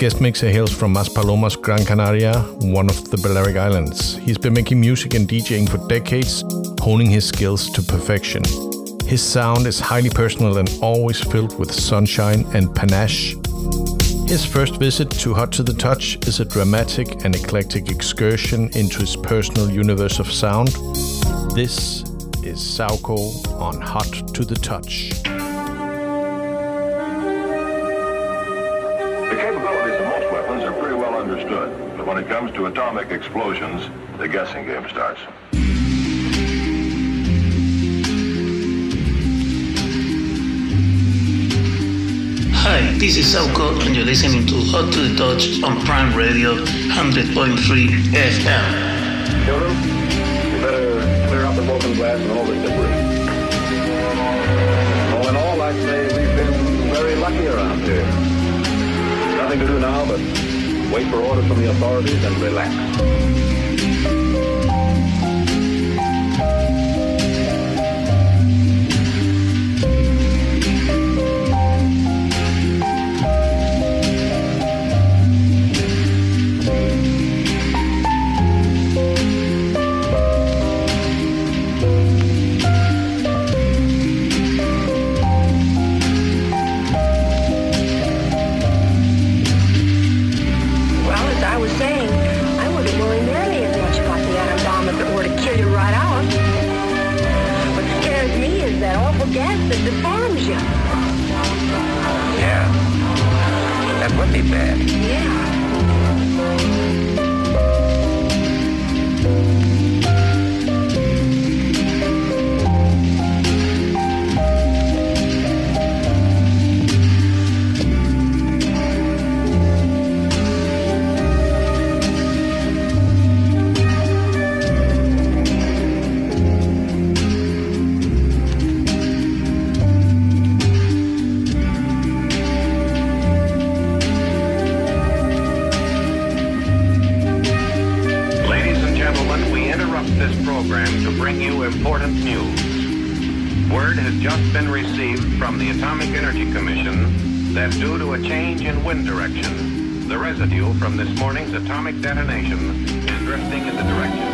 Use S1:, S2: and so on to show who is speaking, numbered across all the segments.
S1: guest mixer hails from Maspalomas, Gran Canaria, one of the Balearic Islands. He's been making music and DJing for decades, honing his skills to perfection. His sound is highly personal and always filled with sunshine and panache. His first visit to Hot to the Touch is a dramatic and eclectic excursion into his personal universe of sound. This is Sauko on Hot to the Touch.
S2: Pretty well understood, but when it comes to atomic explosions, the guessing game starts.
S3: Hi, this is Sauko, and you're listening to Hot to the Touch on Prime Radio 100.3 FM.
S2: Children, you better clear out the broken glass and all the debris. All in all, I'd say we've been very lucky around here. Nothing to do now but wait for orders from the authorities and relax.
S4: That deforms
S5: important news. Word has just been received from the Atomic Energy Commission that due to a change in wind direction, the residue from this morning's atomic detonation is drifting in the direction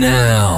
S6: now,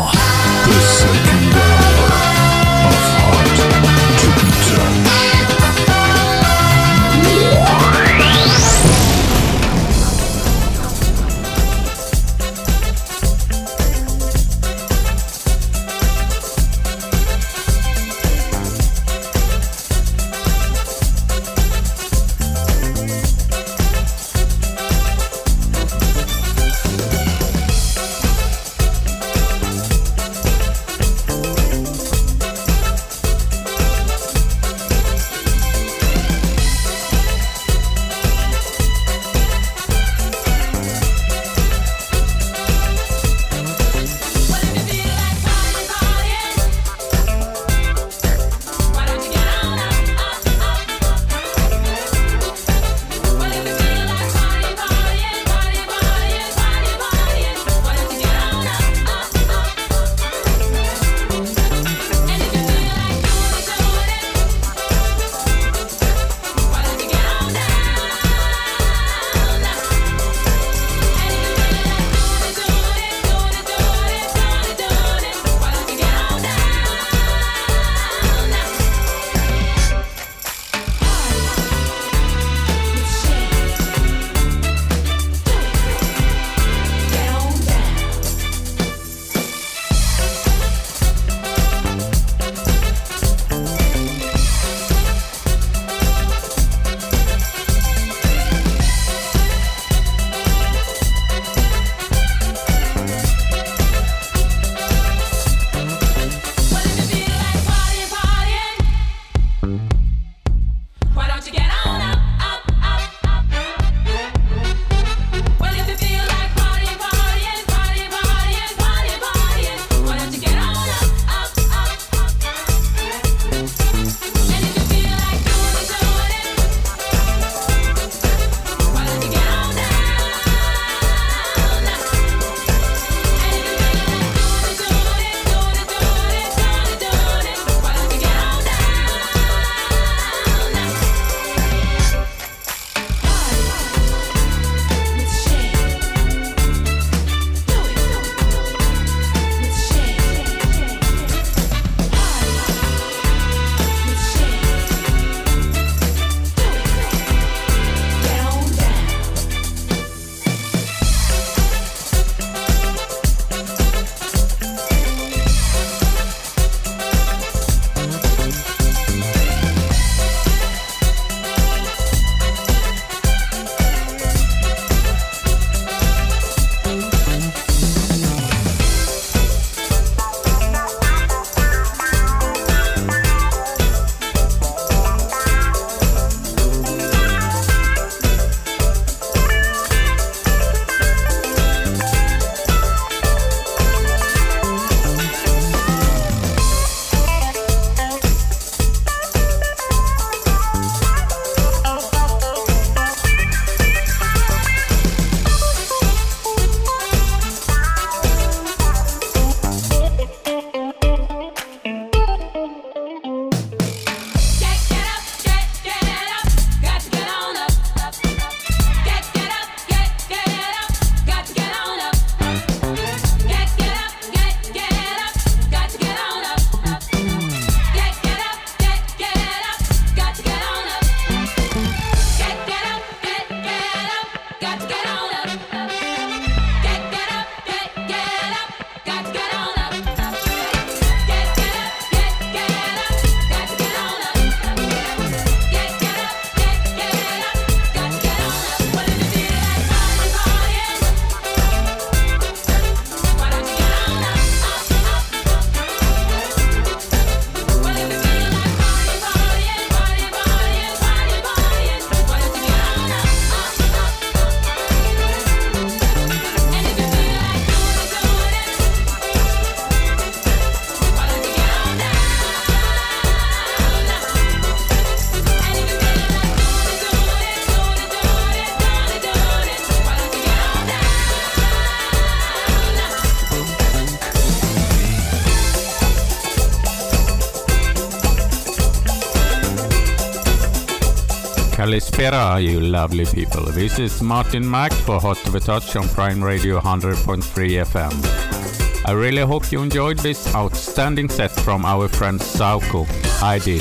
S7: Kalispera, you lovely people. This is Martin Mack for Hot to the Touch on Prime Radio 100.3 FM. I really hope you enjoyed this outstanding set from our friend Sauko. I did.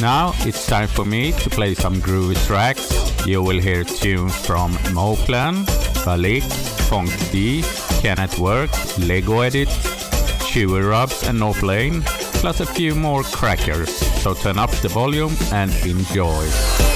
S7: Now it's time for me to play some groovy tracks. You will hear tunes from Moplen, Balik, Funk D, Kenneth Work, Lego Edit, Chewy Rubs and No Flame, plus a few more crackers. So turn up the volume and enjoy.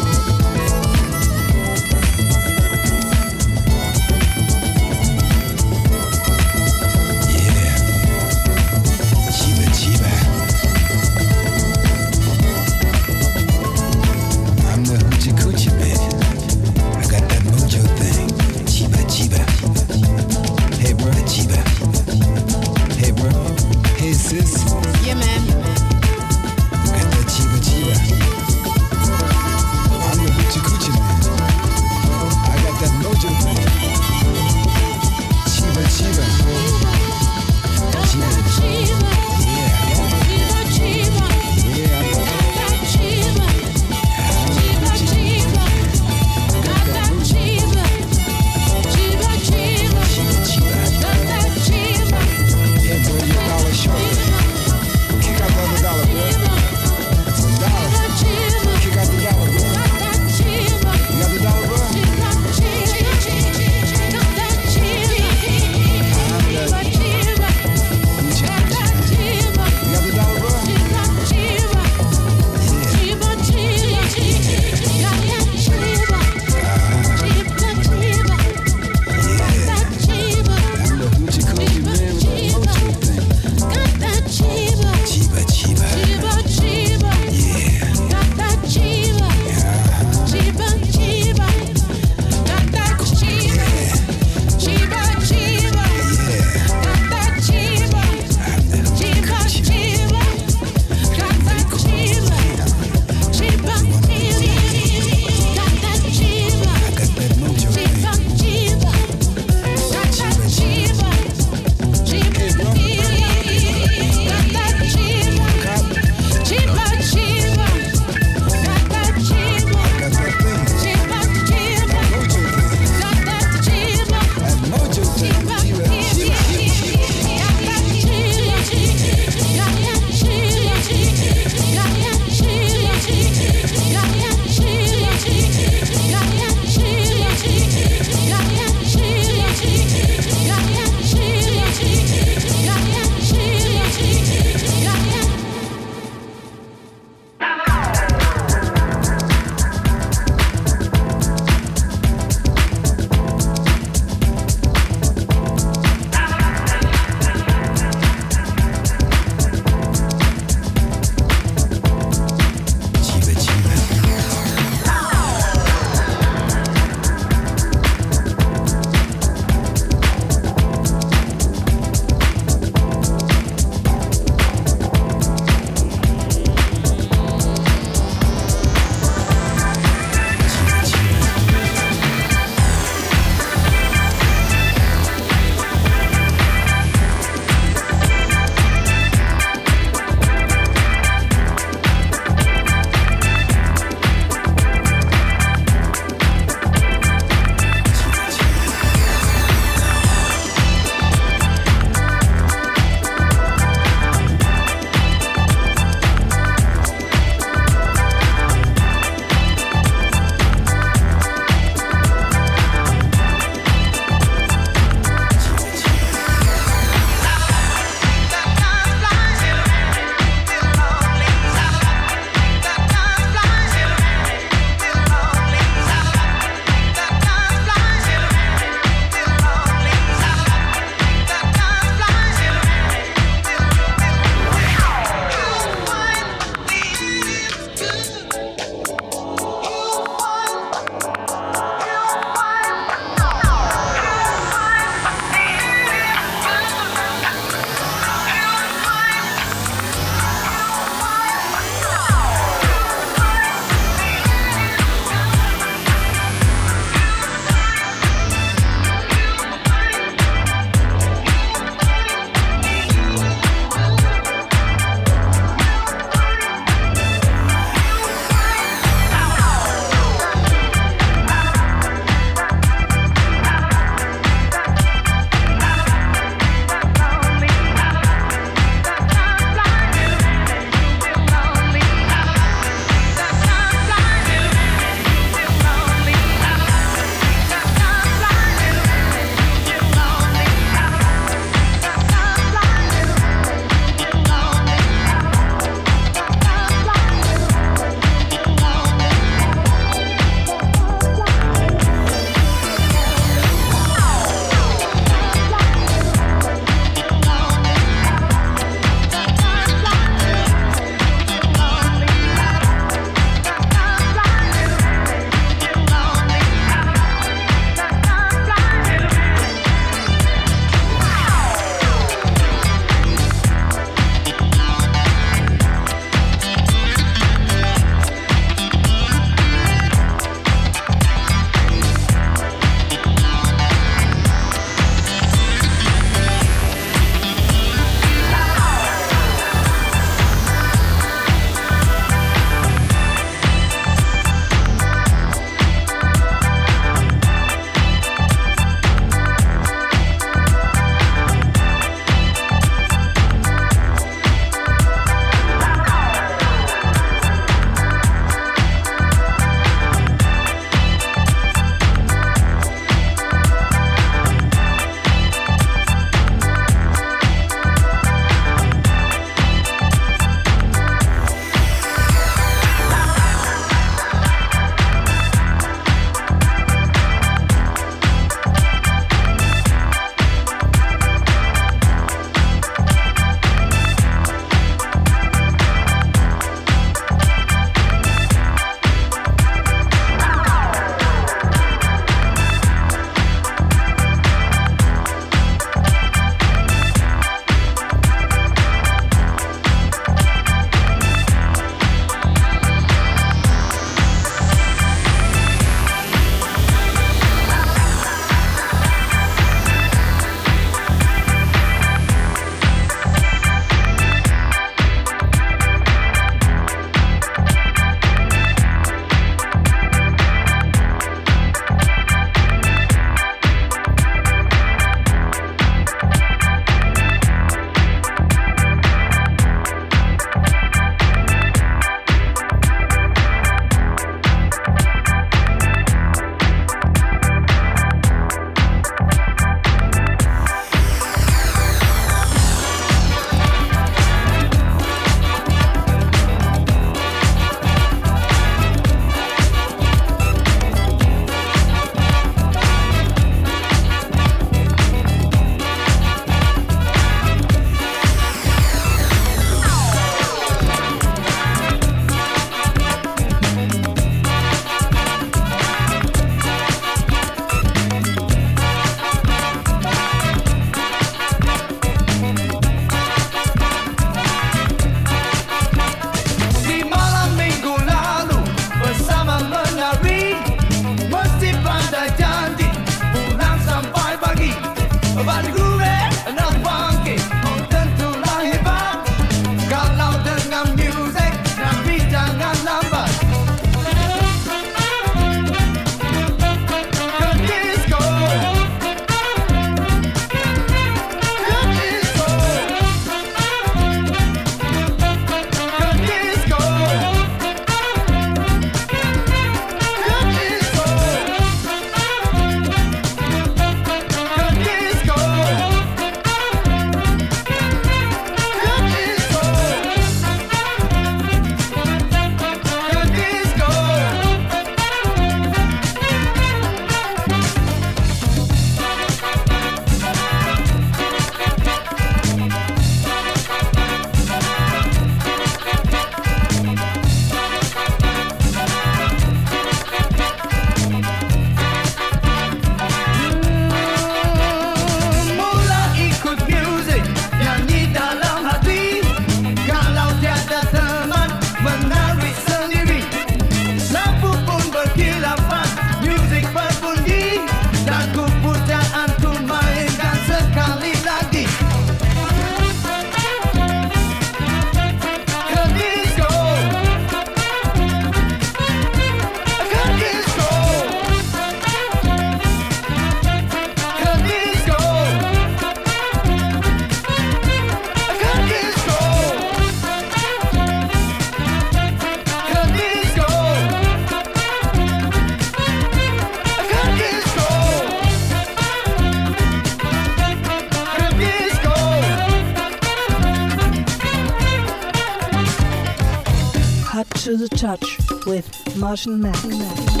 S8: Touch with Martin Max.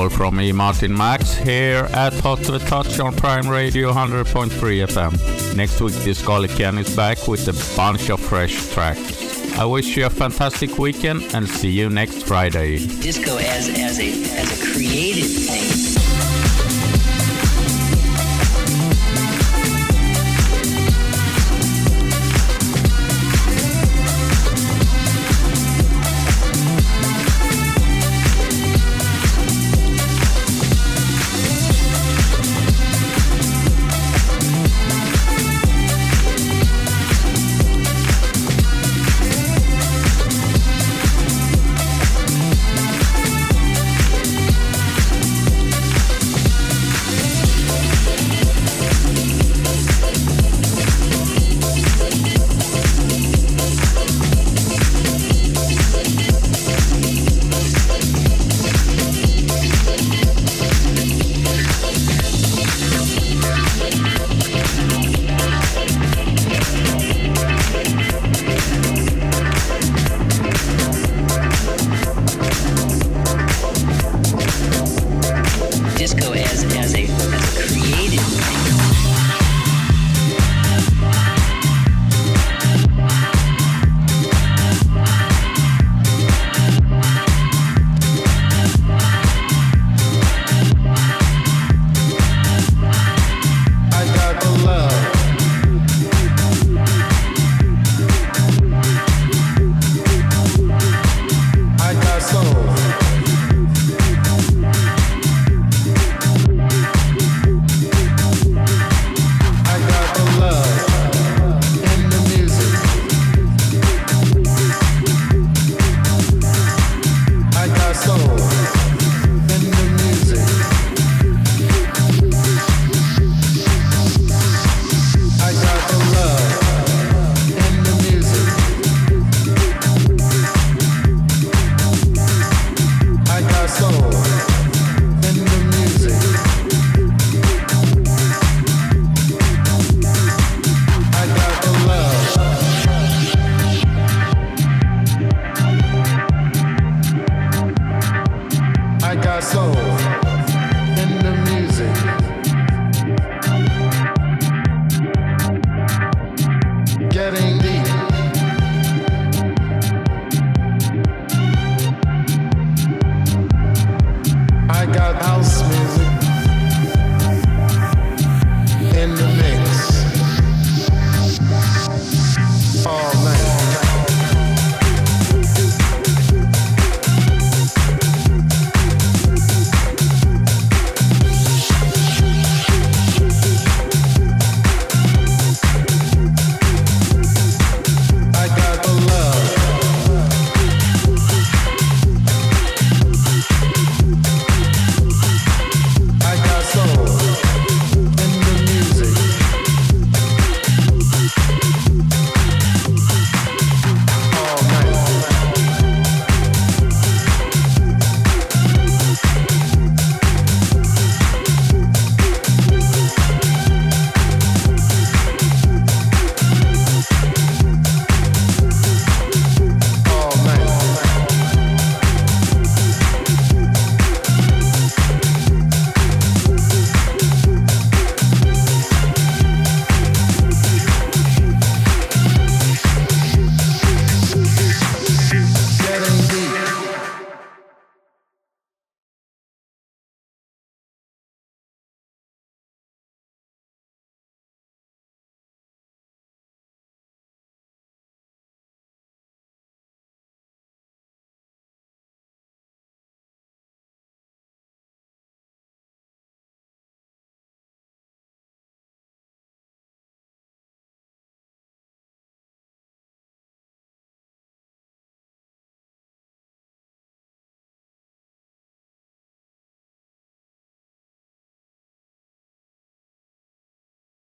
S9: all
S7: from me, Martin Max, here at Hot to the Touch on Prime Radio 100.3 FM. Next week, the Scarlet is back with a bunch of fresh tracks. I wish you a fantastic weekend and see you next Friday.
S9: Disco as, as, a, as a creative thing.